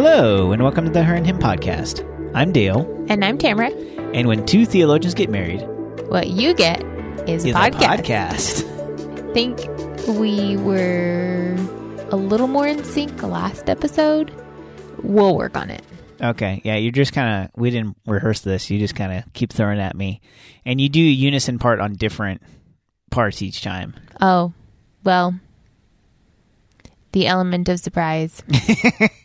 Hello, and welcome to the Her and Hymn podcast. I'm Dale, And I'm Tamara. and when two theologians get married, What you get is, is a podcast. a podcast. think we were a little more in sync last episode. We'll work on it. Okay, yeah, you're just kind of, we didn't rehearse this. You just kind of keep throwing at me. And you do unison part on different parts each time. Oh, well, the element of surprise.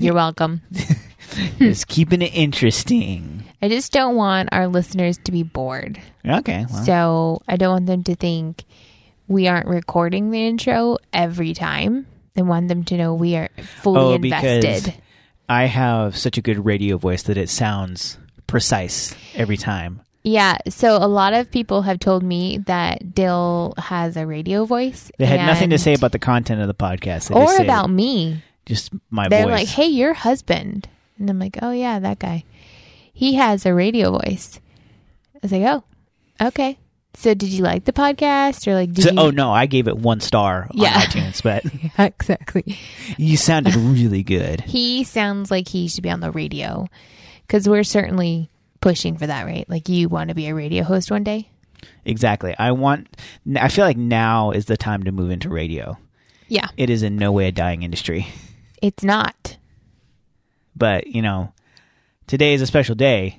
You're welcome. just keeping it interesting. I just don't want our listeners to be bored. Okay, well, So I don't want them to think we aren't recording the intro every time. I want them to know we are fully Oh, invested. I have such a good radio voice that it sounds precise every time. Yeah, so a lot of people have told me that Dale has a radio voice. They had nothing to say about the content of the podcast. They or about me. Just my They're voice. like, "Hey, your husband," and I'm like, "Oh yeah, that guy. He has a radio voice." I was like, "Oh, okay." So did you like the podcast or like? Did So- you... oh no, I gave it one star on Yeah. iTunes, but Yeah, exactly. you sounded really good. He sounds like he should be on the radio because we're certainly pushing for that, right? Like you want to be a radio host one day. Exactly. I want. I feel like now is the time to move into radio. Yeah, It is in no way a dying industry, it's not but you know, today is a special day.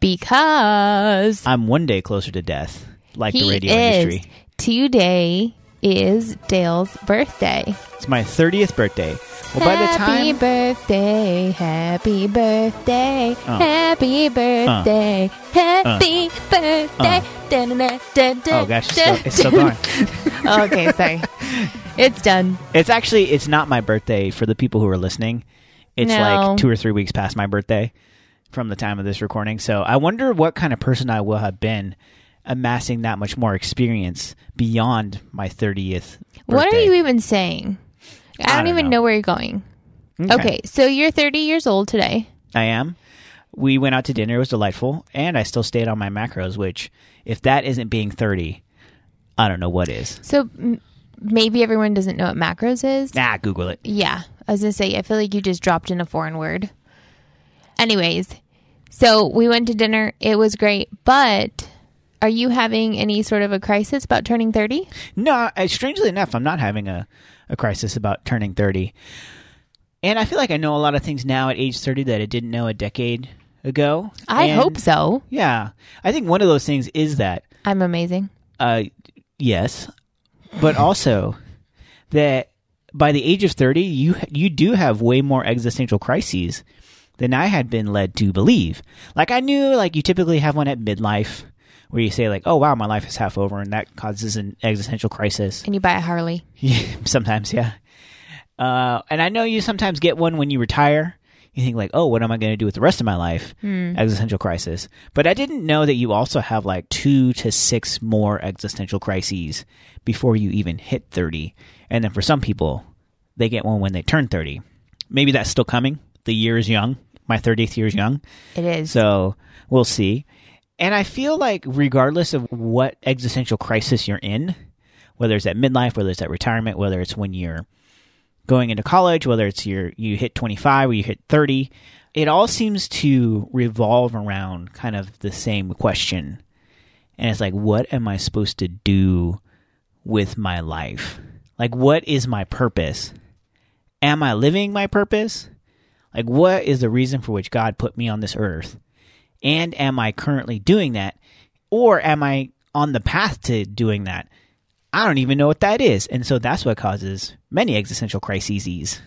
because I'm one day closer to death, like the radio is. industry. Today is Dale's birthday. It's my 30th birthday. Well, by the time. happy birthday, happy birthday, Uh. happy birthday, happy birthday. Da-na-na, da-da, oh gosh, it's still, it's still going. da- okay, sorry. It's done. It's actually it's not my birthday for the people who are listening. It's No. like two or three weeks past my birthday from the time of this recording. So I wonder what kind of person I will have been amassing that much more experience beyond my thirtieth. What are you even saying? I don't, I don't even know. know. where you're going. Okay. so you're 30 years old today. I am. We went out to dinner. It was delightful, and I still stayed on my macros. Which, if that isn't being thirty, I don't know what is. So m- maybe everyone doesn't know what macros is. Nah, Google it. Yeah, I was gonna say. I feel like you just dropped in a foreign word. Anyways, so we went to dinner. It was great, but are you having any sort of a crisis about turning thirty? No, I, strangely enough, I'm not having a, a crisis about turning 30. And I feel like I know a lot of things now at age 30 that I didn't know a decade ago. I And, hope so. Yeah. I think one of those things is that, I'm amazing. uh, yes, but also that by the age of 30, you, you do have way more existential crises than I had been led to believe. Like, I knew, like, you typically have one at midlife where you say, like, oh, wow, my life is half over, and that causes an existential crisis. And you buy a Harley. Sometimes, yeah. Uh, and I know you sometimes get one when you retire. You think like, oh, what am I going to do with the rest of my life? Existential crisis. But I didn't know that you also have like two to six more existential crises before you even hit 30. And then for some people, they get one when they turn 30. Maybe that's still coming. The year is young. My 30th year is young. It is. So we'll see. And I feel like regardless of what existential crisis you're in, whether it's at midlife, whether it's at retirement, whether it's when you're going into college, whether it's your you hit 25 or you hit 30, it all seems to revolve around kind of the same question. And it's like what am I supposed to do with my life? Like what is my purpose? Am I living my purpose? Like what is the reason for which God put me on this earth? And am I currently doing that? Or am I on the path to doing that? I don't even know what that is. And so that's what causes many existential crises.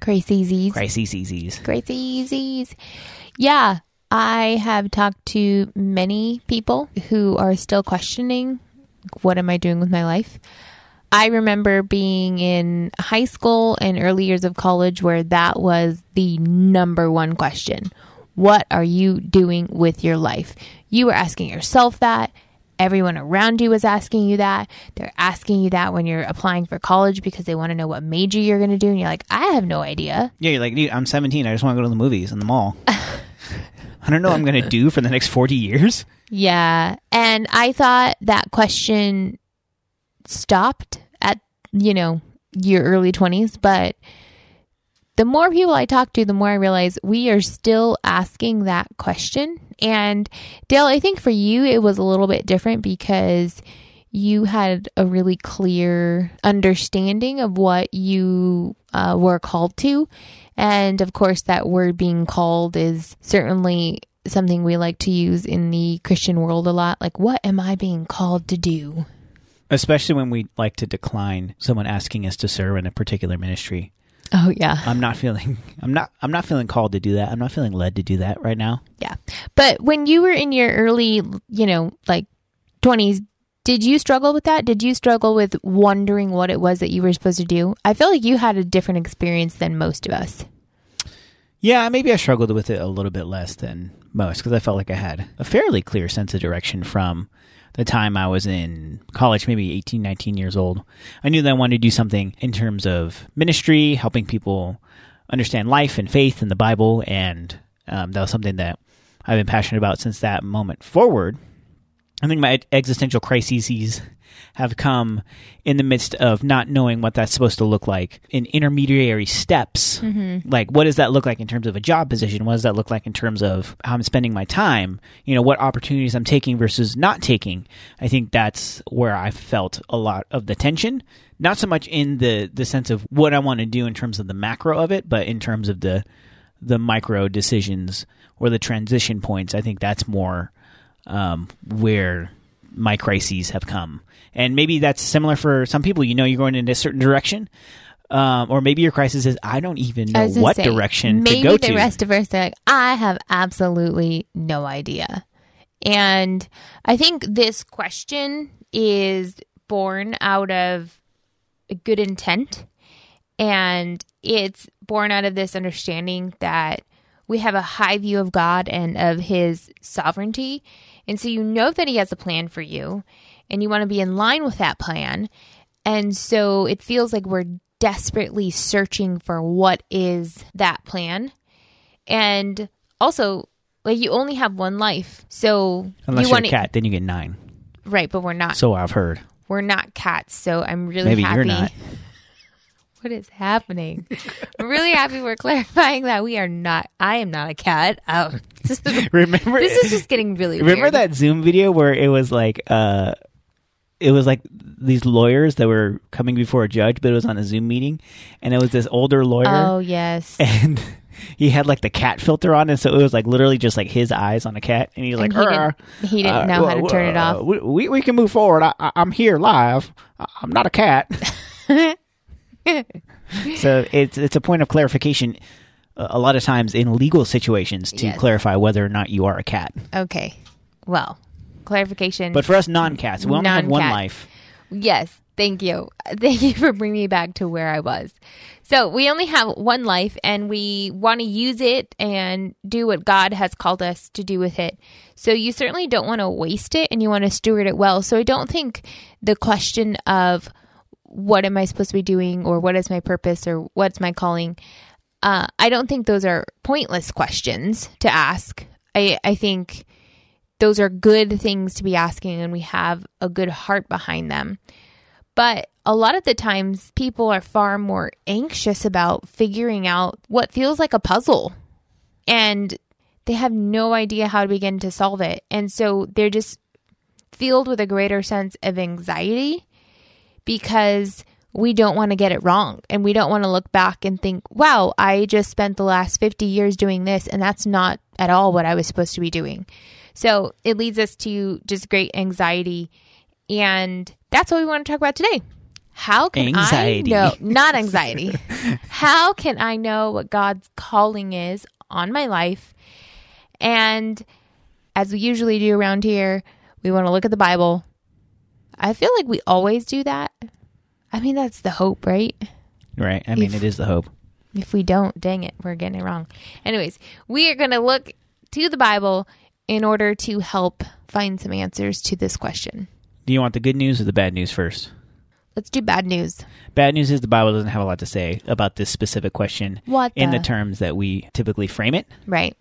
Crazies. Crises. Crazies. Yeah, I have talked to many people who are still questioning what am I doing with my life. I remember being in high school and early years of college where that was the number one question. What are you doing with your life? You were asking yourself that. Everyone around you was asking you that. They're asking you that when you're applying for college because they want to know what major you're going to do. And you're like, I have no idea. Yeah, you're like, dude, I'm 17. I just want to go to the movies and the mall. I don't know what I'm going to do for the next 40 years. Yeah. And I thought that question stopped at, you know, your early 20s, but the more people I talk to, the more I realize we are still asking that question. And Dale, I think for you, it was a little bit different because you had a really clear understanding of what you uh, were called to. And of course, that word being called is certainly something we like to use in the Christian world a lot. Like, what am I being called to do? Especially when we like to decline someone asking us to serve in a particular ministry. Oh yeah. I'm not feeling I'm not I'm not feeling called to do that. I'm not feeling led to do that right now. Yeah. But when you were in your early, you know, like 20s, did you struggle with that? Did you struggle with wondering what it was that you were supposed to do? I feel like you had a different experience than most of us. Yeah, maybe I struggled with it a little bit less than most because I felt like I had a fairly clear sense of direction from the time I was in college, maybe 18, 19 years old. I knew that I wanted to do something in terms of ministry, helping people understand life and faith and the Bible. And um, that was something that I've been passionate about since that moment forward. I think my existential crises have come in the midst of not knowing what that's supposed to look like in intermediary steps. Mm-hmm. Like, what does that look like in terms of a job position? What does that look like in terms of how I'm spending my time? You know, what opportunities I'm taking versus not taking. I think that's where I felt a lot of the tension. Not so much in the the sense of what I want to do in terms of the macro of it, but in terms of the the micro decisions or the transition points. I think that's more um, where my crises have come. And maybe that's similar for some people. You know, you're going in a certain direction. Um, or maybe your crisis is I don't even know what say, direction to go to. Maybe the rest of us are like, I have absolutely no idea. And I think this question is born out of a good intent. And it's born out of this understanding that we have a high view of God and of his sovereignty. And so you know that he has a plan for you and you want to be in line with that plan. And so it feels like we're desperately searching for what is that plan. And also, like you only have one life. So unless you you're wanna, a cat, then you get nine. Right, but we're not. So I've heard. We're not cats, so I'm really Maybe happy. you're not. What is happening? I'm really happy we're clarifying that we are not. I am not a cat. Oh, this is, remember this is just getting really. Remember weird. that Zoom video where it was like, uh, it was like these lawyers that were coming before a judge, but it was on a Zoom meeting, and it was this older lawyer. Oh yes, and he had like the cat filter on, and so it was like literally just like his eyes on a cat, and he's like, he didn't, he didn't uh, know how to turn it off. Uh, we, we can move forward. I, am here live. I'm not a cat. so it's it's a point of clarification. A lot of times in legal situations to yes. clarify whether or not you are a cat. Okay. Well, clarification. But for us non-cats, we only non-cat. have one life. Yes. Thank you. Thank you for bringing me back to where I was. So we only have one life and we want to use it and do what God has called us to do with it. So you certainly don't want to waste it and you want to steward it well. So I don't think the question of what am I supposed to be doing or what is my purpose or what's my calling? Uh, I don't think those are pointless questions to ask. I, I think those are good things to be asking and we have a good heart behind them. But a lot of the times, people are far more anxious about figuring out what feels like a puzzle. And they have no idea how to begin to solve it. And so they're just filled with a greater sense of anxiety because we don't want to get it wrong and we don't want to look back and think, wow, I just spent the last 50 years doing this and that's not at all what I was supposed to be doing. So it leads us to just great anxiety. And that's what we want to talk about today. How can anxiety. I know, not anxiety, how can I know what God's calling is on my life? And as we usually do around here, we want to look at the Bible I feel like we always do that. I mean, that's the hope, right? Right. I mean, if, it is the hope. If we don't, dang it, we're getting it wrong. Anyways, we are going to look to the Bible in order to help find some answers to this question. Do you want the good news or the bad news first? Let's do bad news. Bad news is the Bible doesn't have a lot to say about this specific question what in the terms that we typically frame it. Right.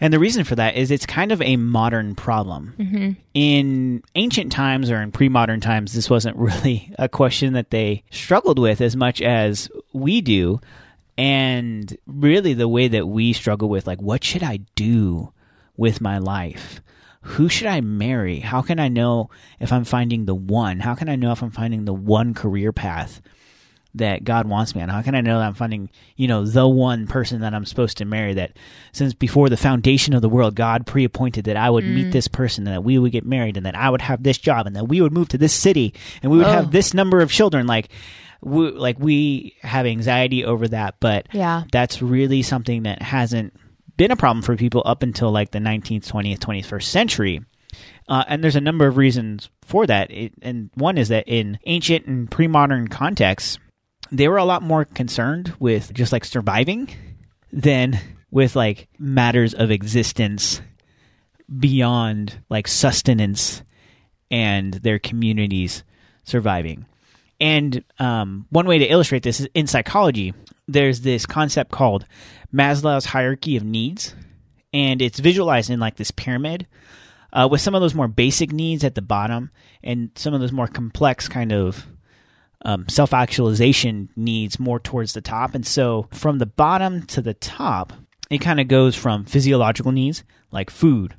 And the reason for that is it's kind of a modern problem. Mm-hmm. In ancient times or in pre modern times, this wasn't really a question that they struggled with as much as we do. And really, the way that we struggle with, like, what should I do with my life? Who should I marry? How can I know if I'm finding the one? How can I know if I'm finding the one career path that God wants me on? How can I know that I'm finding, you know, the one person that I'm supposed to marry that since before the foundation of the world, God pre appointed that I would meet mm. this person and that we would get married and that I would have this job and that we would move to this city and we would Oh. have this number of children. Like, we, like we have anxiety over that, but Yeah. that's really something that hasn't been a problem for people up until like the 19th, 20th, 21st century. Uh, and there's a number of reasons for that. It, and one is that in ancient and pre modern contexts, they were a lot more concerned with just like surviving than with like matters of existence beyond like sustenance and their communities surviving. And um, one way to illustrate this is in psychology, there's this concept called Maslow's hierarchy of needs, and it's visualized in like this pyramid uh, with some of those more basic needs at the bottom and some of those more complex kind of um, self actualization needs more towards the top. And so from the bottom to the top, it kind of goes from physiological needs like food,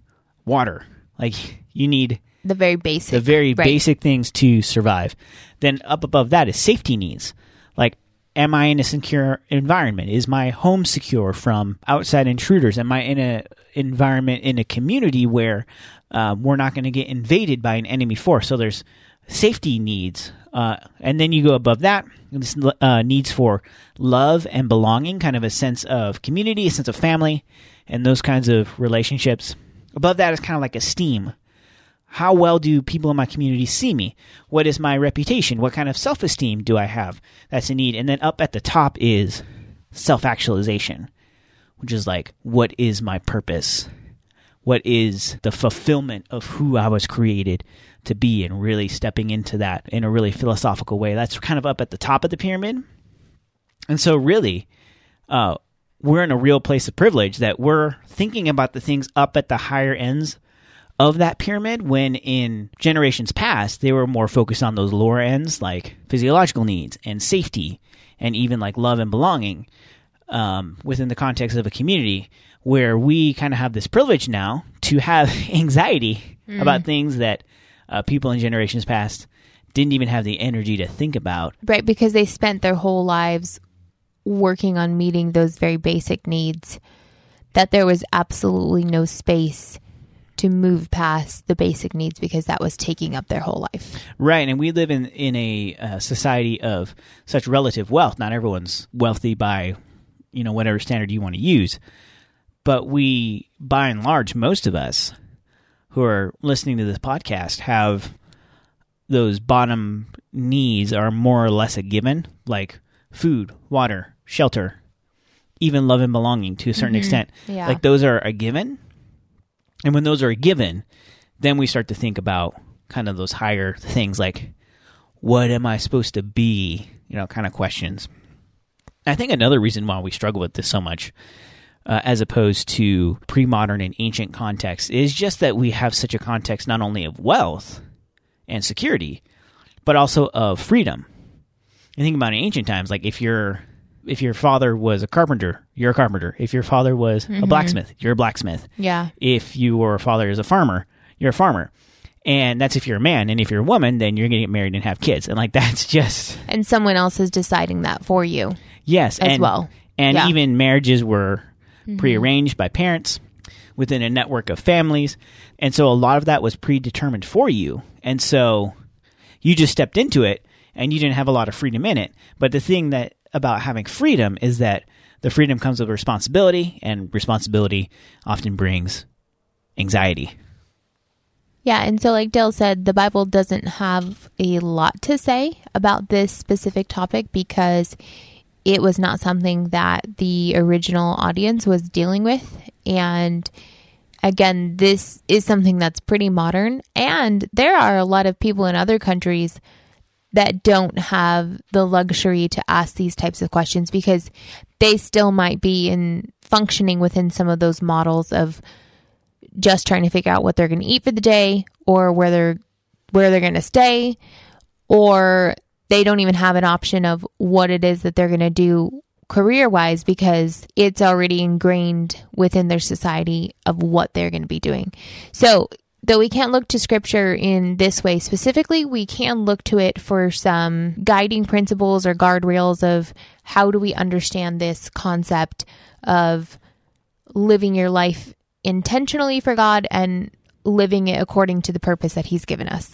water, like you need The very basic. the very right. basic things to survive. Then up above that is safety needs. Like, am I in a secure environment? Is my home secure from outside intruders? Am I in a environment in a community where um, we're not going to get invaded by an enemy force? So there's safety needs, uh, and then you go above that. This uh, needs for love and belonging, kind of a sense of community, a sense of family, and those kinds of relationships. Above that is kind of like esteem how well do people in my community see me? What is my reputation? What kind of self esteem do I have? That's a need. And then up at the top is self actualization, which is like, what is my purpose? What is the fulfillment of who I was created to be? And really stepping into that in a really philosophical way. That's kind of up at the top of the pyramid. And so, really, uh, we're in a real place of privilege that we're thinking about the things up at the higher ends of that pyramid when in generations past they were more focused on those lower ends like physiological needs and safety and even like love and belonging um, within the context of a community where we kind of have this privilege now to have anxiety about things that uh, people in generations past didn't even have the energy to think about. Right, because they spent their whole lives working on meeting those very basic needs, that there was absolutely no space to move past the basic needs because that was taking up their whole life. Right, and we live in in a uh, society of such relative wealth. Not everyone's wealthy by, you know, whatever standard you want to use, but we, by and large, most of us who are listening to this podcast have those bottom needs are more or less a given, like food, water, shelter, even love and belonging to a certain extent. Yeah. Like those are a given. And when those are given, then we start to think about kind of those higher things like what am I supposed to be, you know, kind of questions. I think another reason why we struggle with this so much uh, as opposed to pre-modern and ancient contexts, is just that we have such a context not only of wealth and security but also of freedom. You think about in ancient times like if your if your father was a carpenter, you're a carpenter. If your father was a mm-hmm. blacksmith, you're a blacksmith Yeah. if your father is a farmer, you're a farmer. And that's if you're a man. And if you're a woman, then you're going to get married and have kids. And like that's just And someone else is deciding that for you. yes, As and, well. And Yeah. even marriages were mm-hmm. prearranged by parents within a network of families, and so a lot of that was predetermined for you. And so you just stepped into it, and you didn't have a lot of freedom in it. But the thing that about having freedom is that the freedom comes with responsibility, and responsibility often brings anxiety. Yeah, and so like Dale said, the Bible doesn't have a lot to say about this specific topic because it was not something that the original audience was dealing with. And again, this is something that's pretty modern. And there are a lot of people in other countries that don't have the luxury to ask these types of questions because they still might be in functioning within some of those models of just trying to figure out what they're going to eat for the day or where they're where they're going to stay or they don't even have an option of what it is that they're going to do career wise because it's already ingrained within their society of what they're going to be doing. So, though we can't look to scripture in this way specifically, we can look to it for some guiding principles or guardrails of how do we understand this concept of living your life intentionally for God and living it according to the purpose that He's given us.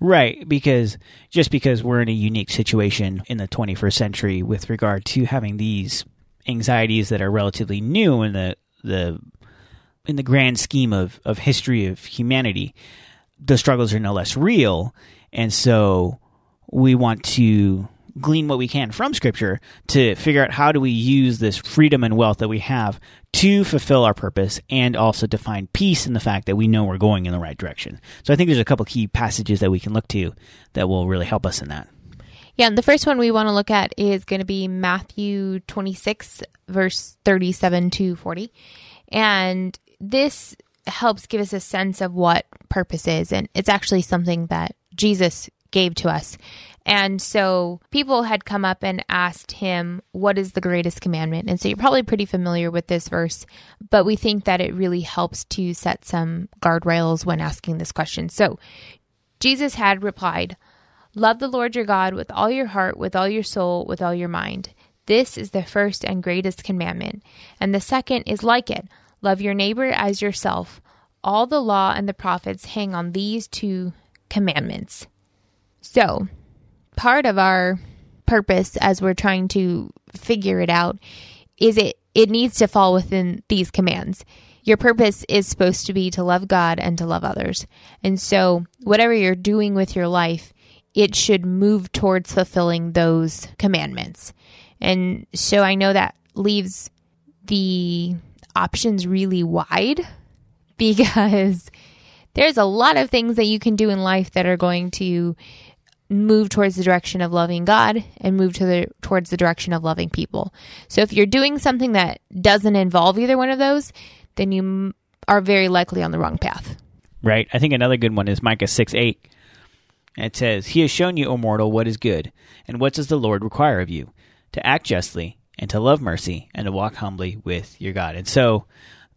Right, because just because we're in a unique situation in the 21st century with regard to having these anxieties that are relatively new in the the in the grand scheme of, of history of humanity, the struggles are no less real. And so we want to glean what we can from scripture to figure out how do we use this freedom and wealth that we have to fulfill our purpose and also to find peace in the fact that we know we're going in the right direction. So I think there's a couple key passages that we can look to that will really help us in that. Yeah, and the first one we want to look at is going to be Matthew 26, verse 37 to 40. And this helps give us a sense of what purpose is. And it's actually something that Jesus gave to us. And so people had come up and asked him, What is the greatest commandment? And so you're probably pretty familiar with this verse, but we think that it really helps to set some guardrails when asking this question. So Jesus had replied, Love the Lord your God with all your heart, with all your soul, with all your mind. This is the first and greatest commandment. And the second is like it love your neighbor as yourself. All the law and the prophets hang on these two commandments. So, part of our purpose as we're trying to figure it out is it it needs to fall within these commands. Your purpose is supposed to be to love God and to love others. And so, whatever you're doing with your life, it should move towards fulfilling those commandments. And so I know that leaves the options really wide because there's a lot of things that you can do in life that are going to move towards the direction of loving God and move to the towards the direction of loving people. So if you're doing something that doesn't involve either one of those, then you are very likely on the wrong path. Right. I think another good one is Micah 6 8. It says, He has shown you, O mortal, what is good, and what does the Lord require of you? To act justly, and to love mercy, and to walk humbly with your God. And so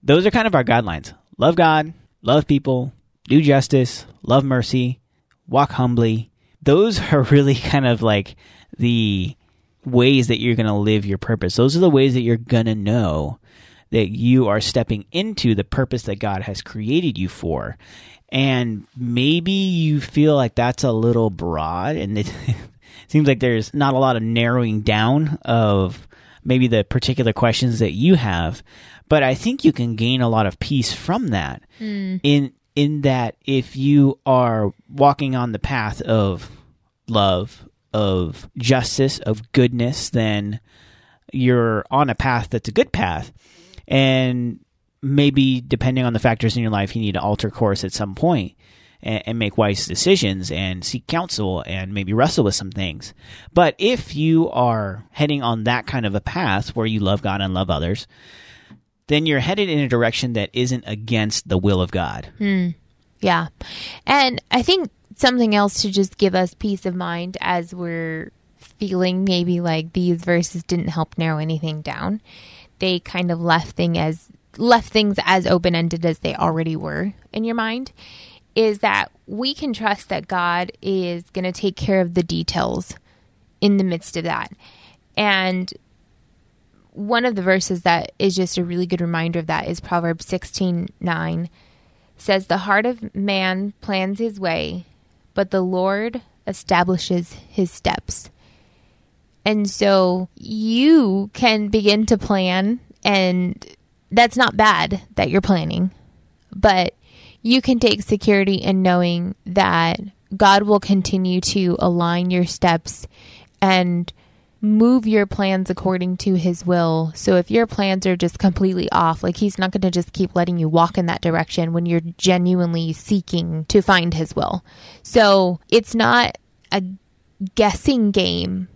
those are kind of our guidelines. Love God, love people, do justice, love mercy, walk humbly, those are really kind of like the ways that you're going to live your purpose. Those are the ways that you're going to know that you are stepping into the purpose that God has created you for. And maybe you feel like that's a little broad and it seems like there's not a lot of narrowing down of maybe the particular questions that you have, but I think you can gain a lot of peace from that. Mm. In in that if you are walking on the path of love, of justice, of goodness, then you're on a path that's a good path. And maybe depending on the factors in your life, you need to alter course at some point and, and, make wise decisions and seek counsel and maybe wrestle with some things. But if you are heading on that kind of a path where you love God and love others, then you're headed in a direction that isn't against the will of God. Hmm. Yeah. And I think something else to just give us peace of mind as we're feeling maybe like these verses didn't help narrow anything down. They kind of left thing as left things as open ended as they already were in your mind. Is that we can trust that God is going to take care of the details in the midst of that. And one of the verses that is just a really good reminder of that is Proverbs 16 9 says, The heart of man plans his way, but the Lord establishes his steps. And so you can begin to plan, and that's not bad that you're planning, but you can take security in knowing that God will continue to align your steps and move your plans according to his will. So if your plans are just completely off, like he's not going to just keep letting you walk in that direction when you're genuinely seeking to find his will. So it's not a guessing game.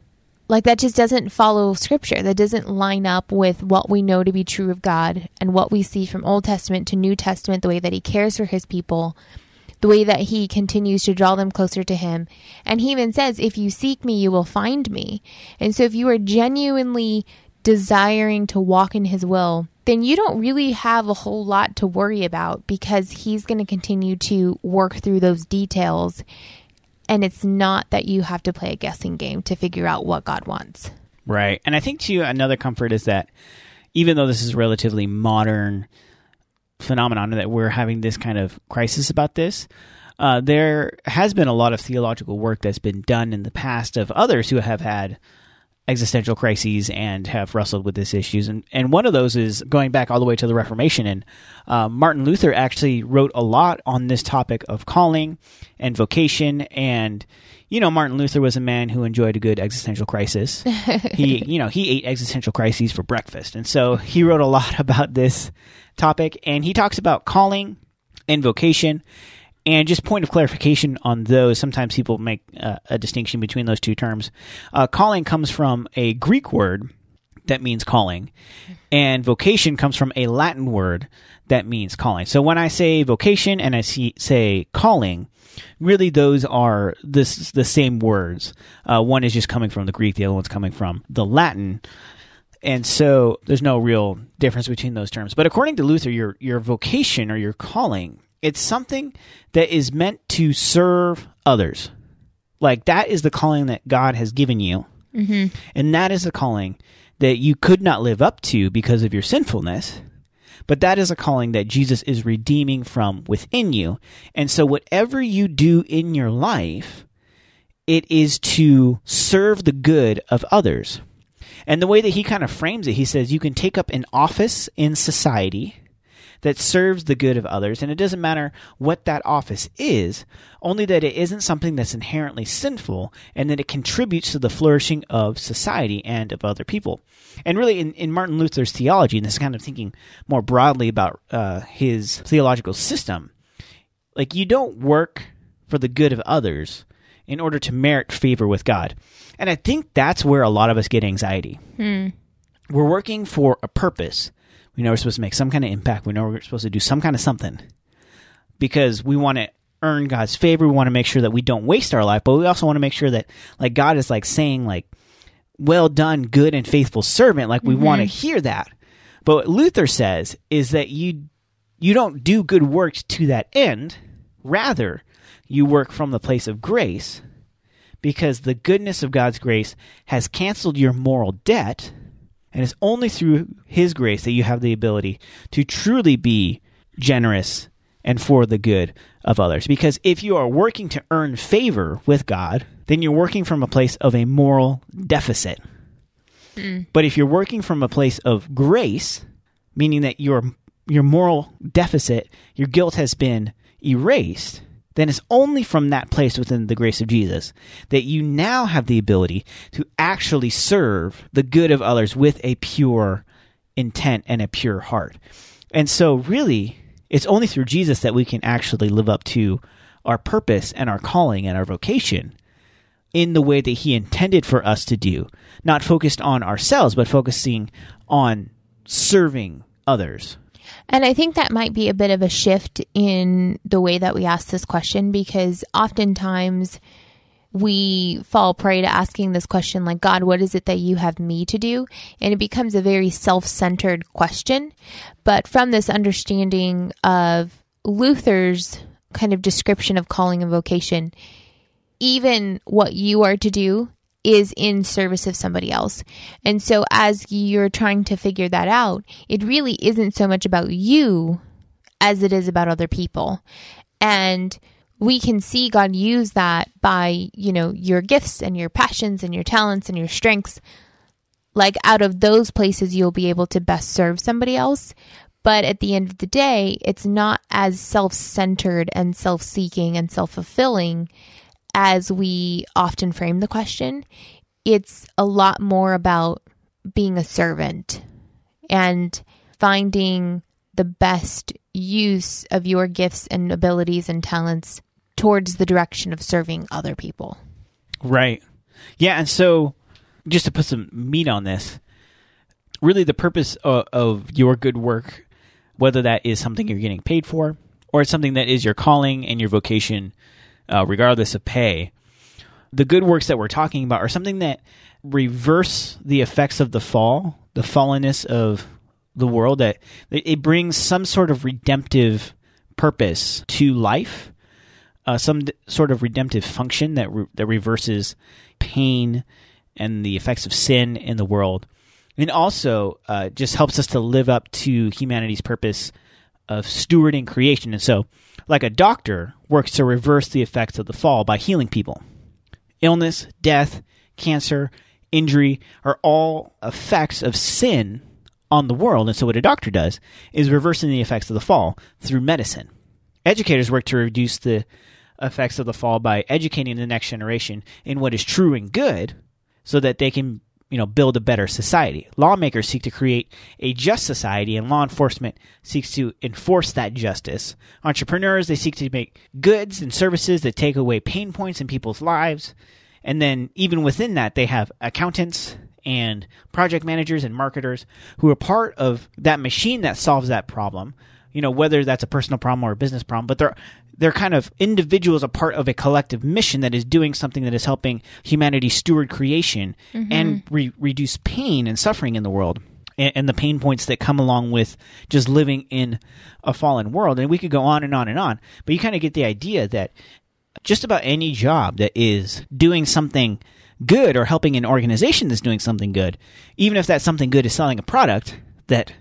Like that just doesn't follow scripture. That doesn't line up with what we know to be true of God and what we see from Old Testament to New Testament, the way that he cares for his people the way that he continues to draw them closer to him. And he even says, If you seek me, you will find me. And so if you are genuinely desiring to walk in his will, then you don't really have a whole lot to worry about because he's going to continue to work through those details. And it's not that you have to play a guessing game to figure out what God wants. Right. And I think, too, another comfort is that even though this is a relatively modern phenomenon that we're having this kind of crisis about this, uh, there has been a lot of theological work that's been done in the past of others who have had existential crises and have wrestled with these issues. And, and one of those is going back all the way to the Reformation. And uh, Martin Luther actually wrote a lot on this topic of calling and vocation. And, you know, Martin Luther was a man who enjoyed a good existential crisis. he, you know, he ate existential crises for breakfast. And so he wrote a lot about this topic. And he talks about calling and vocation. And just point of clarification on those, sometimes people make uh, a distinction between those two terms. Uh, calling comes from a Greek word that means calling, and vocation comes from a Latin word that means calling. So when I say vocation and I see, say calling, really those are this the same words. Uh, one is just coming from the Greek, the other one's coming from the Latin. And so there's no real difference between those terms. But according to Luther, your your vocation or your calling it's something that is meant to serve others. Like that is the calling that God has given you. Mm-hmm. And that is a calling that you could not live up to because of your sinfulness. But that is a calling that Jesus is redeeming from within you. And so, whatever you do in your life, it is to serve the good of others. And the way that he kind of frames it, he says you can take up an office in society that serves the good of others. And it doesn't matter what that office is, only that it isn't something that's inherently sinful and that it contributes to the flourishing of society and of other people. And really, in, in Martin Luther's theology, and this is kind of thinking more broadly about uh, his theological system, like you don't work for the good of others in order to merit favor with God. And I think that's where a lot of us get anxiety. Hmm. We're working for a purpose we know we're supposed to make some kind of impact. We know we're supposed to do some kind of something because we want to earn God's favor. We want to make sure that we don't waste our life, but we also want to make sure that like God is like saying like, "Well done, good and faithful servant." Like we mm-hmm. want to hear that. But what Luther says is that you you don't do good works to that end. Rather, you work from the place of grace because the goodness of God's grace has canceled your moral debt and it's only through His grace that you have the ability to truly be generous and for the good of others. Because if you are working to earn favor with God, then you're working from a place of a moral deficit. Mm. But if you're working from a place of grace, meaning that your your moral deficit, your guilt has been erased, then it's only from that place within the grace of Jesus that you now have the ability to actually serve the good of others with a pure intent and a pure heart. And so, really, it's only through Jesus that we can actually live up to our purpose and our calling and our vocation in the way that He intended for us to do, not focused on ourselves, but focusing on serving others. And I think that might be a bit of a shift in the way that we ask this question because oftentimes we fall prey to asking this question like, God, what is it that you have me to do? And it becomes a very self centered question. But from this understanding of Luther's kind of description of calling and vocation, even what you are to do is in service of somebody else. And so as you're trying to figure that out, it really isn't so much about you as it is about other people. And we can see God use that by, you know, your gifts and your passions and your talents and your strengths. Like out of those places, you'll be able to best serve somebody else. But at the end of the day, it's not as self centered and self seeking and self fulfilling as we often frame the question, it's a lot more about being a servant and finding the best use of your gifts and abilities and talents towards the direction of serving other people. Right. Yeah. And so, just to put some meat on this, really the purpose of, of your good work, whether that is something you're getting paid for or it's something that is your calling and your vocation uh, regardless of pay. the good works that we're talking about are something that reverse the effects of the fall, the fallenness of the world, that it brings some sort of redemptive purpose to life, uh, some d- sort of redemptive function that, re- that reverses pain and the effects of sin in the world. And also uh, just helps us to live up to humanity's purpose of stewarding creation. And so, like a doctor works to reverse the effects of the fall by healing people. Illness, death, cancer, injury are all effects of sin on the world. And so, what a doctor does is reversing the effects of the fall through medicine. Educators work to reduce the effects of the fall by educating the next generation in what is true and good so that they can you know build a better society. Lawmakers seek to create a just society and law enforcement seeks to enforce that justice. Entrepreneurs they seek to make goods and services that take away pain points in people's lives. And then even within that they have accountants and project managers and marketers who are part of that machine that solves that problem. You know, whether that's a personal problem or a business problem, but they're they're kind of individuals a part of a collective mission that is doing something that is helping humanity steward creation mm-hmm. and re- reduce pain and suffering in the world and, and, the pain points that come along with just living in a fallen world and we could go on and on and on but you kind of get the idea that just about any job that is doing something good or helping an organization that's doing something good even if that something good is selling a product that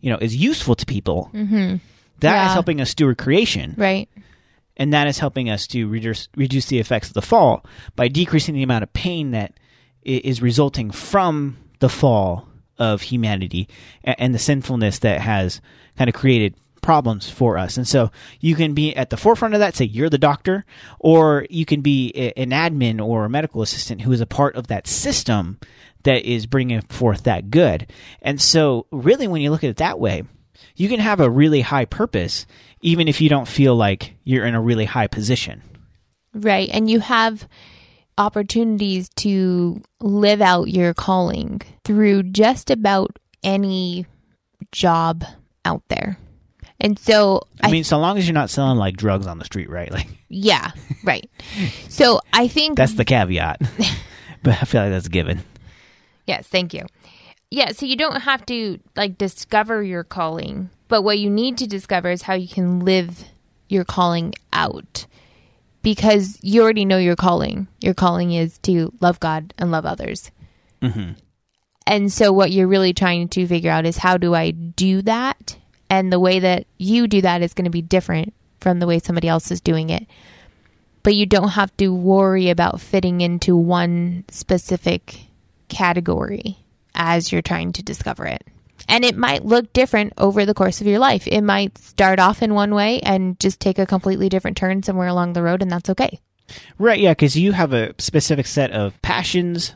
you know is useful to people mm-hmm. that yeah. is helping us steward creation right and that is helping us to reduce reduce the effects of the fall by decreasing the amount of pain that is resulting from the fall of humanity and the sinfulness that has kind of created problems for us. And so you can be at the forefront of that, say you're the doctor, or you can be an admin or a medical assistant who is a part of that system that is bringing forth that good. And so, really, when you look at it that way, you can have a really high purpose even if you don't feel like you're in a really high position. Right. And you have opportunities to live out your calling through just about any job out there. And so I mean so long as you're not selling like drugs on the street, right? Like Yeah, right. so I think That's the caveat. but I feel like that's given. Yes, thank you. Yeah, so you don't have to like discover your calling but what you need to discover is how you can live your calling out because you already know your calling. Your calling is to love God and love others. Mm-hmm. And so, what you're really trying to figure out is how do I do that? And the way that you do that is going to be different from the way somebody else is doing it. But you don't have to worry about fitting into one specific category as you're trying to discover it. And it might look different over the course of your life. It might start off in one way and just take a completely different turn somewhere along the road, and that's okay. Right, yeah, because you have a specific set of passions,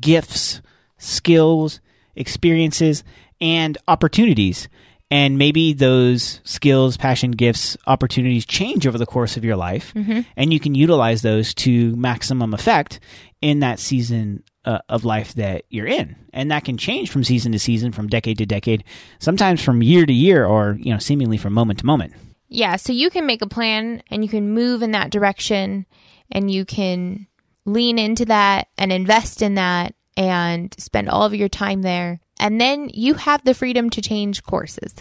gifts, skills, experiences, and opportunities. And maybe those skills, passion, gifts, opportunities change over the course of your life, mm-hmm. and you can utilize those to maximum effect in that season uh, of life that you're in, and that can change from season to season, from decade to decade, sometimes from year to year, or you know, seemingly from moment to moment. Yeah, so you can make a plan and you can move in that direction, and you can lean into that and invest in that and spend all of your time there. And then you have the freedom to change courses.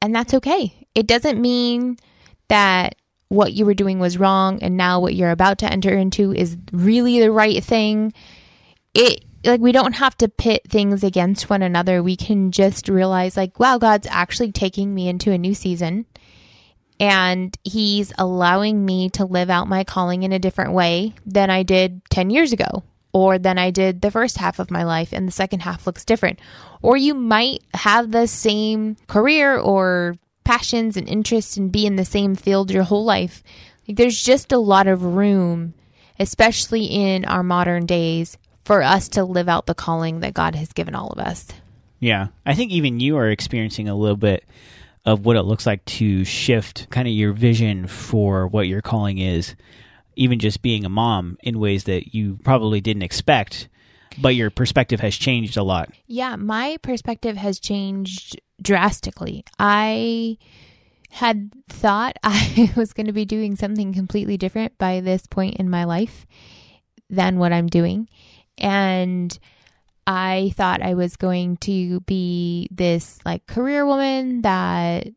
And that's okay. It doesn't mean that what you were doing was wrong and now what you're about to enter into is really the right thing it like we don't have to pit things against one another. We can just realize like, wow, God's actually taking me into a new season and he's allowing me to live out my calling in a different way than I did 10 years ago or than I did the first half of my life and the second half looks different. Or you might have the same career or passions and interests and be in the same field your whole life. Like there's just a lot of room, especially in our modern days, for us to live out the calling that God has given all of us. Yeah. I think even you are experiencing a little bit of what it looks like to shift kind of your vision for what your calling is, even just being a mom in ways that you probably didn't expect, but your perspective has changed a lot. Yeah, my perspective has changed drastically. I had thought I was going to be doing something completely different by this point in my life than what I'm doing. And I thought I was going to be this like career woman that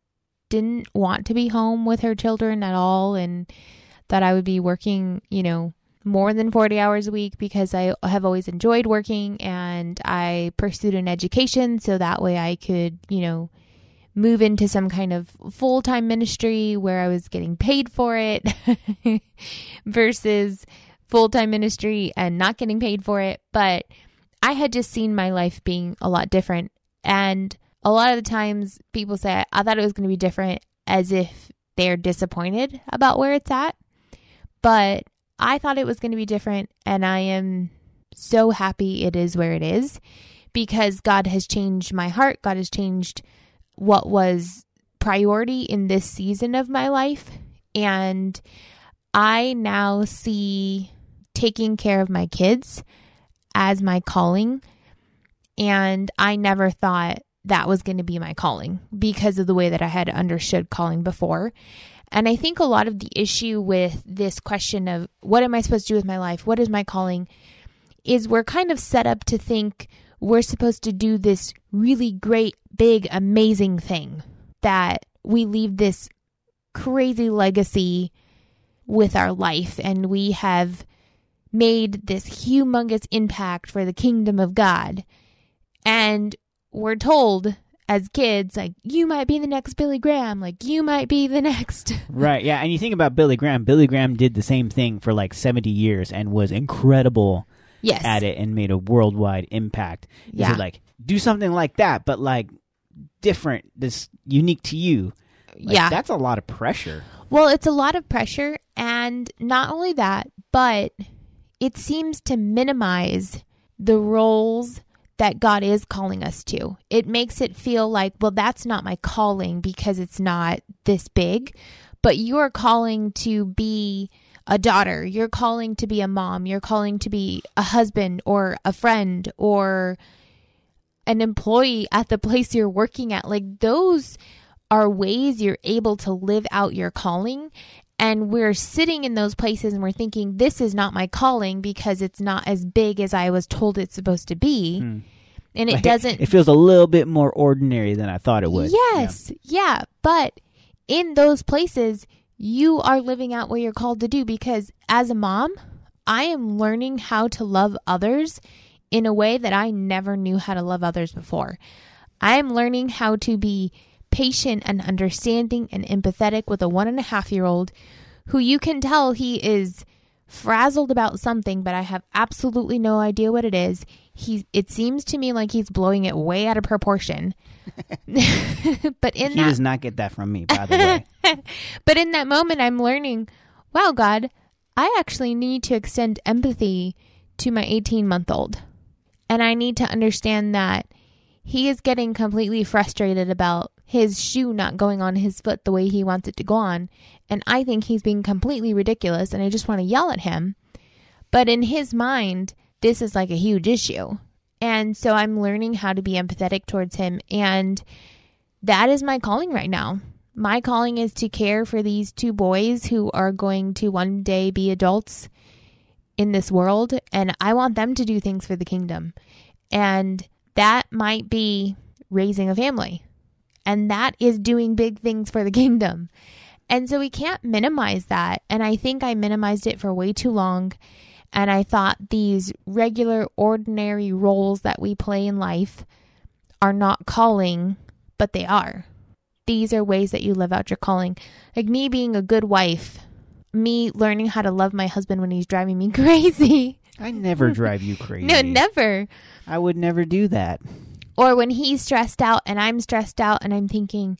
didn't want to be home with her children at all and that I would be working, you know, more than 40 hours a week because I have always enjoyed working and I pursued an education so that way I could, you know, move into some kind of full time ministry where I was getting paid for it versus full time ministry and not getting paid for it. But I had just seen my life being a lot different. And a lot of the times people say, I thought it was going to be different as if they're disappointed about where it's at. But I thought it was going to be different. And I am so happy it is where it is because God has changed my heart. God has changed what was priority in this season of my life. And I now see taking care of my kids as my calling. And I never thought that was going to be my calling because of the way that I had understood calling before. And I think a lot of the issue with this question of what am I supposed to do with my life? What is my calling? Is we're kind of set up to think we're supposed to do this really great, big, amazing thing that we leave this crazy legacy with our life and we have made this humongous impact for the kingdom of God. And we're told as kids, like, you might be the next Billy Graham, like, you might be the next. right, yeah. And you think about Billy Graham, Billy Graham did the same thing for like 70 years and was incredible yes. at it and made a worldwide impact. Yeah. like, do something like that, but like different, this unique to you. Like, yeah. That's a lot of pressure. Well, it's a lot of pressure. And not only that, but it seems to minimize the roles that God is calling us to. It makes it feel like, well, that's not my calling because it's not this big, but you're calling to be a daughter, you're calling to be a mom, you're calling to be a husband or a friend or an employee at the place you're working at. Like those are ways you're able to live out your calling and we're sitting in those places and we're thinking this is not my calling because it's not as big as I was told it's supposed to be. Hmm. And it Like, doesn't It feels a little bit more ordinary than I thought it would. Yes. Yeah. But in those places, you are living out what you're called to do because as a mom, I am learning how to love others in a way that I never knew how to love others before. I am learning how to be patient and understanding and empathetic with a one and a half year old who you can tell he is frazzled about something, but I have absolutely no idea what it is. He it seems to me like he's blowing it way out of proportion. but in He that does not get that from me, by the way. but in that moment I'm learning, wow God, I actually need to extend empathy to my 18 month old. And I need to understand that he is getting completely frustrated about his shoe not going on his foot the way he wants it to go on. And I think he's being completely ridiculous and I just want to yell at him. But in his mind, this is like a huge issue. And so I'm learning how to be empathetic towards him. And that is my calling right now. My calling is to care for these two boys who are going to one day be adults in this world. And I want them to do things for the kingdom. And that might be raising a family. And that is doing big things for the kingdom. And so we can't minimize that. And I think I minimized it for way too long. And I thought these regular, ordinary roles that we play in life are not calling, but they are. These are ways that you live out your calling. Like me being a good wife, me learning how to love my husband when he's driving me crazy. I never drive you crazy. No, never. I would never do that. Or when he's stressed out and I'm stressed out and I'm thinking,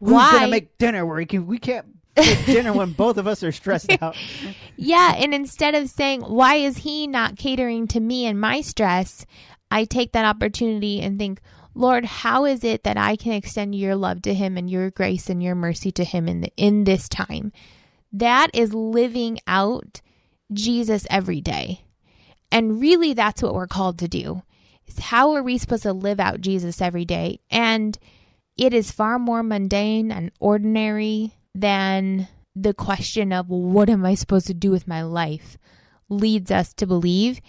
Who's why? gonna make dinner? Where we can we can't make dinner when both of us are stressed out. Yeah, and instead of saying, why is he not catering to me and my stress, I take that opportunity and think, Lord, how is it that I can extend your love to him and your grace and your mercy to him in the, in this time? That is living out Jesus every day. And really that's what we're called to do. How are we supposed to live out Jesus every day? And it is far more mundane and ordinary than the question of what am I supposed to do with my life? leads us to believe.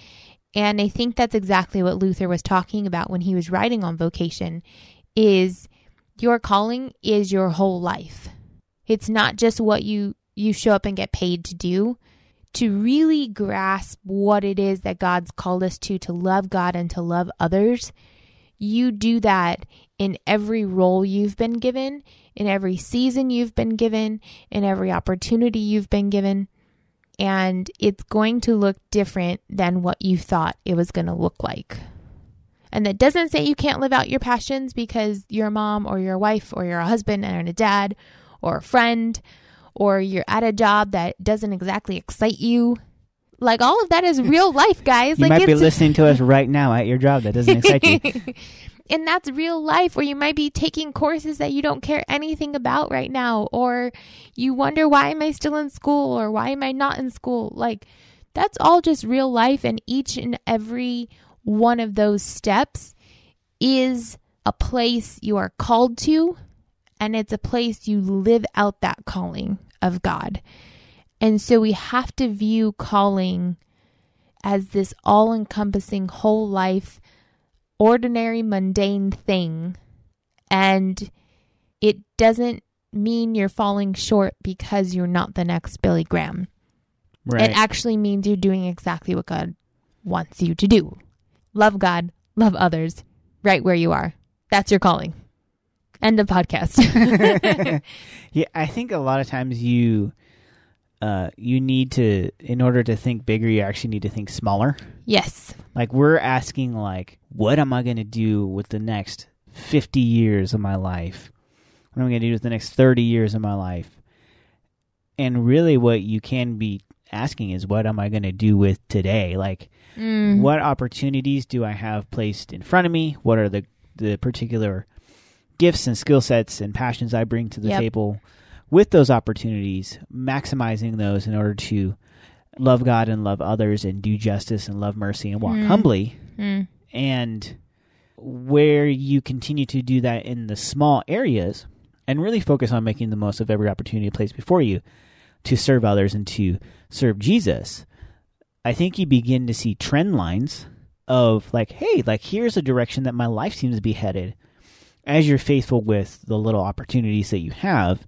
And I think that's exactly what Luther was talking about when he was writing on vocation is your calling is your whole life. It's not just what you you show up and get paid to do. To really grasp what it is that God's called us to to love God and to love others, you do that in every role you've been given, in every season you've been given, in every opportunity you've been given and it's going to look different than what you thought it was going to look like. And that doesn't say you can't live out your passions because you're a mom or you're wife or you're a husband and a dad or a friend or you're at a job that doesn't exactly excite you. Like all of that is real life, guys. You like might be listening to us right now at your job that doesn't excite you. and that's real life, or you might be taking courses that you don't care anything about right now, or you wonder, why am I still in school, or why am I not in school? Like, that's all just real life, and each and every one of those steps is a place you are called to, and it's a place you live out that calling of God. And so we have to view calling as this all encompassing whole life ordinary, mundane thing. And it doesn't mean you're falling short because you're not the next Billy Graham. Right. It actually means you're doing exactly what God wants you to do love God, love others, right where you are. That's your calling. End of podcast. yeah, I think a lot of times you uh, you need to in order to think bigger you actually need to think smaller. Yes. Like we're asking like what am i going to do with the next 50 years of my life? What am i going to do with the next 30 years of my life? And really what you can be asking is what am i going to do with today? Like mm. what opportunities do i have placed in front of me? What are the the particular gifts and skill sets and passions i bring to the Yep. table with those opportunities, maximizing those in order to love God and love others and do justice and love mercy and walk Mm. humbly. Mm. And where you continue to do that in the small areas and really focus on making the most of every opportunity placed before you to serve others and to serve Jesus, I think you begin to see trend lines of like, hey, like here's a direction that my life seems to be headed as you're faithful with the little opportunities that you have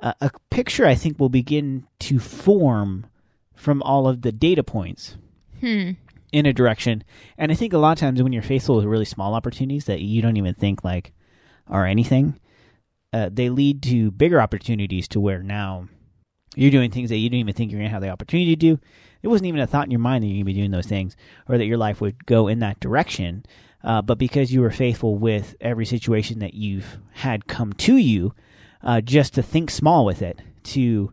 uh, a picture I think will begin to form from all of the data points Hmm. in a direction. And I think a lot of times when you're faithful with really small opportunities that you don't even think like are anything, uh, they lead to bigger opportunities to where now you're doing things that you didn't even think you're going to have the opportunity to do. It wasn't even a thought in your mind that you're going to be doing those things or that your life would go in that direction. Uh, but because you were faithful with every situation that you've had come to you, uh, just to think small with it, to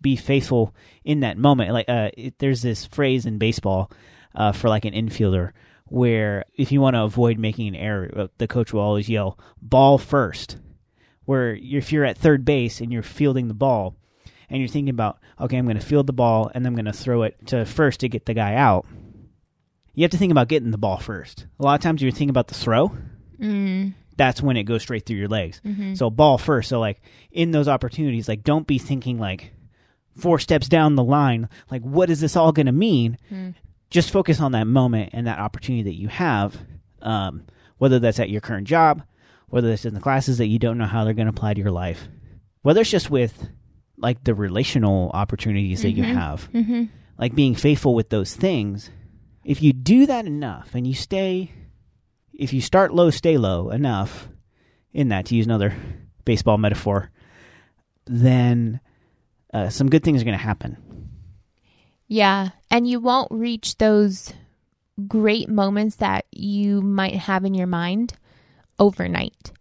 be faithful in that moment. Like uh, it, there's this phrase in baseball uh, for like an infielder where if you want to avoid making an error, uh, the coach will always yell "ball first. Where if you're at third base and you're fielding the ball, and you're thinking about okay, I'm going to field the ball and I'm going to throw it to first to get the guy out. You have to think about getting the ball first. A lot of times you're thinking about the throw. Mm. That's when it goes straight through your legs. Mhm. So ball first. So like in those opportunities, like don't be thinking like four steps down the line, like what is this all going to mean? Mm. Just focus on that moment and that opportunity that you have, um, whether that's at your current job, whether that's in the classes that you don't know how they're going to apply to your life, whether it's just with like the relational opportunities that you Mhm. have, Mm-hmm. like being faithful with those things. If you do that enough and you stay, if you start low, stay low enough in that, to use another baseball metaphor, then uh, some good things are going to happen. Yeah. And you won't reach those great moments that you might have in your mind overnight.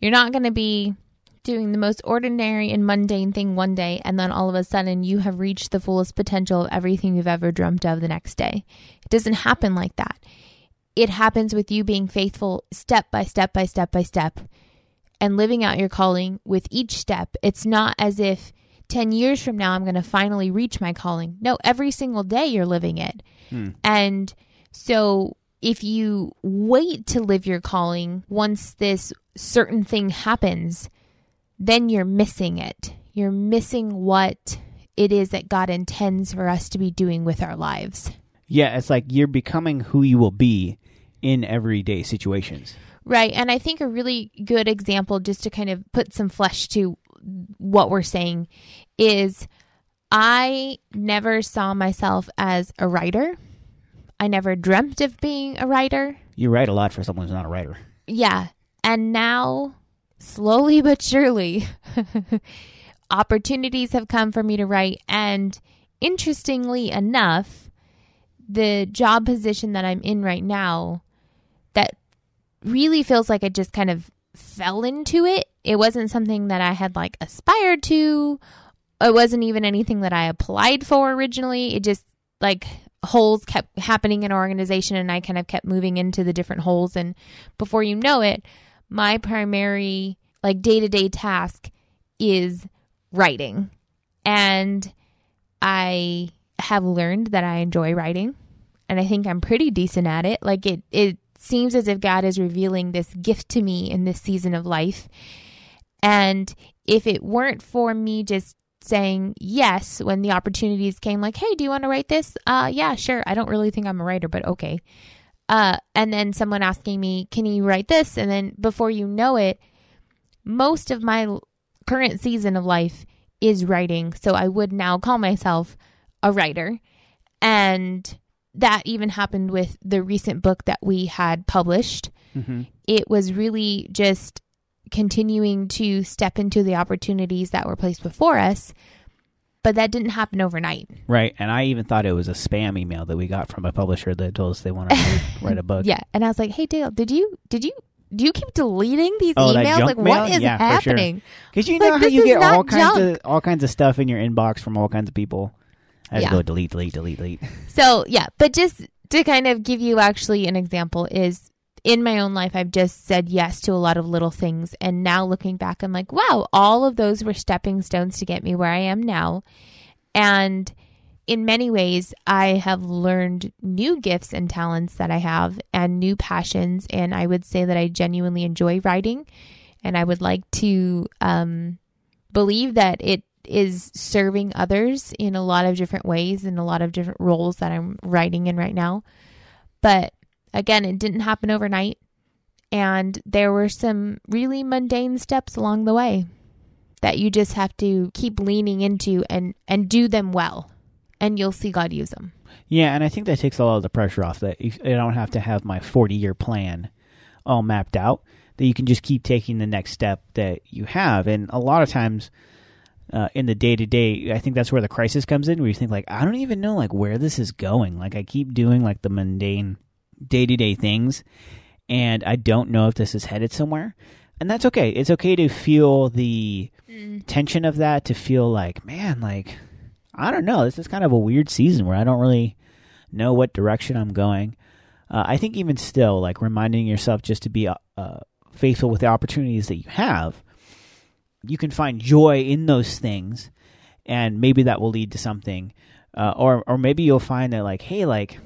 You're not going to be doing the most ordinary and mundane thing one day, and then all of a sudden you have reached the fullest potential of everything you've ever dreamt of the next day. It doesn't happen like that. It happens with you being faithful step by step by step by step and living out your calling with each step. It's not as if 10 years from now I'm going to finally reach my calling. No, every single day you're living it. Hmm. And so if you wait to live your calling once this certain thing happens, then you're missing it. You're missing what it is that God intends for us to be doing with our lives. Yeah, it's like you're becoming who you will be in everyday situations. Right. And I think a really good example, just to kind of put some flesh to what we're saying, is I never saw myself as a writer. I never dreamt of being a writer. You write a lot for someone who's not a writer. Yeah. And now, slowly but surely, opportunities have come for me to write. And interestingly enough, the job position that I'm in right now, that really feels like I just kind of fell into it. It wasn't something that I had like aspired to. It wasn't even anything that I applied for originally. It just like holes kept happening in our organization and I kind of kept moving into the different holes and before you know it, my primary like day-to-day task is writing. And I have learned that I enjoy writing and I think I'm pretty decent at it. Like it it seems as if God is revealing this gift to me in this season of life. And if it weren't for me just saying yes when the opportunities came like, "Hey, do you want to write this?" Uh yeah, sure. I don't really think I'm a writer, but okay. Uh and then someone asking me, "Can you write this?" and then before you know it, most of my current season of life is writing. So I would now call myself a writer. And that even happened with the recent book that we had published. Mm-hmm. It was really just continuing to step into the opportunities that were placed before us, but that didn't happen overnight. Right. And I even thought it was a spam email that we got from a publisher that told us they want to write, a book. Yeah, and I was like, "Hey Dale, did you did you do you keep deleting these Oh, emails? Like, mail? what is Yeah, happening?" Because you Like, know how you get all kinds junk. of all kinds of stuff in your inbox from all kinds of people. I Yeah. go delete, delete, delete, delete. So yeah, but just to kind of give you actually an example is in my own life, I've just said yes to a lot of little things. And now looking back, I'm like, wow, all of those were stepping stones to get me where I am now. And in many ways, I have learned new gifts and talents that I have and new passions. And I would say that I genuinely enjoy writing. And I would like to um, believe that it is serving others in a lot of different ways in a lot of different roles that I'm writing in right now. But again, it didn't happen overnight. And there were some really mundane steps along the way that you just have to keep leaning into and, and do them well. And you'll see God use them. Yeah, and I think that takes a lot of the pressure off. That you, I don't have to have my forty-year plan all mapped out. That you can just keep taking the next step that you have. And a lot of times, uh, in the day to day, I think that's where the crisis comes in. Where you think like, I don't even know like where this is going. Like I keep doing like the mundane day to day things, and I don't know if this is headed somewhere. And that's okay. It's okay to feel the tension of that. To feel like, man, like I don't know. This is kind of a weird season where I don't really know what direction I'm going. Uh, I think even still, like reminding yourself just to be uh, uh, faithful with the opportunities that you have, you can find joy in those things, and maybe that will lead to something. Uh, or, or maybe you'll find that, like, hey, like,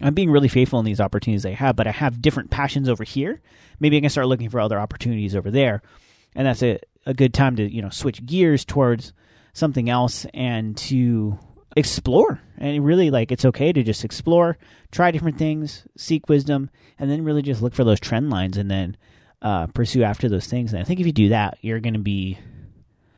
I'm being really faithful in these opportunities I have, but I have different passions over here. Maybe I can start looking for other opportunities over there, and that's a, a good time to you know switch gears towards something else and to explore. And really, like, it's okay to just explore, try different things, seek wisdom, and then really just look for those trend lines and then uh, pursue after those things. And I think if you do that, you're going to be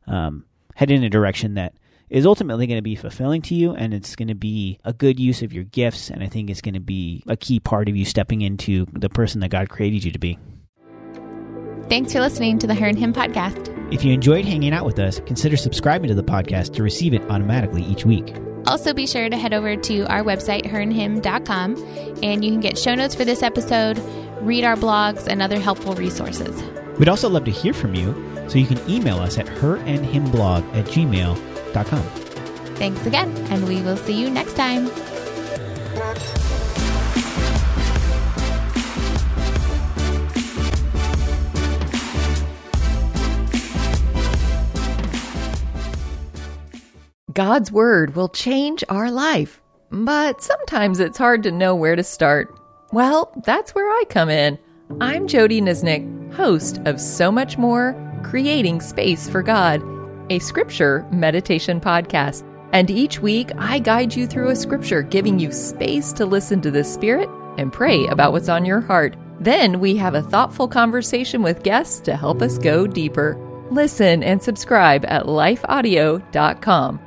um, headed in a direction that is ultimately going to be fulfilling to you and it's going to be a good use of your gifts. And I think it's going to be a key part of you stepping into the person that God created you to be. Thanks for listening to the Her and Hymn podcast. If you enjoyed hanging out with us, consider subscribing to the podcast to receive it automatically each week. Also, be sure to head over to our website, herandhymn.com, and you can get show notes for this episode, read our blogs, and other helpful resources. We'd also love to hear from you, so you can email us at herandhymnblog at gmail.com. Thanks again, and we will see you next time. God's Word will change our life, but sometimes it's hard to know where to start. Well, that's where I come in. I'm Jodie Niznik, host of So Much More Creating Space for God. a scripture meditation podcast. And each week, I guide you through a scripture, giving you space to listen to the Spirit and pray about what's on your heart. Then we have a thoughtful conversation with guests to help us go deeper. Listen and subscribe at lifeaudio.com.